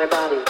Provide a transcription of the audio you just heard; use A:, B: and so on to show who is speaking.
A: my body.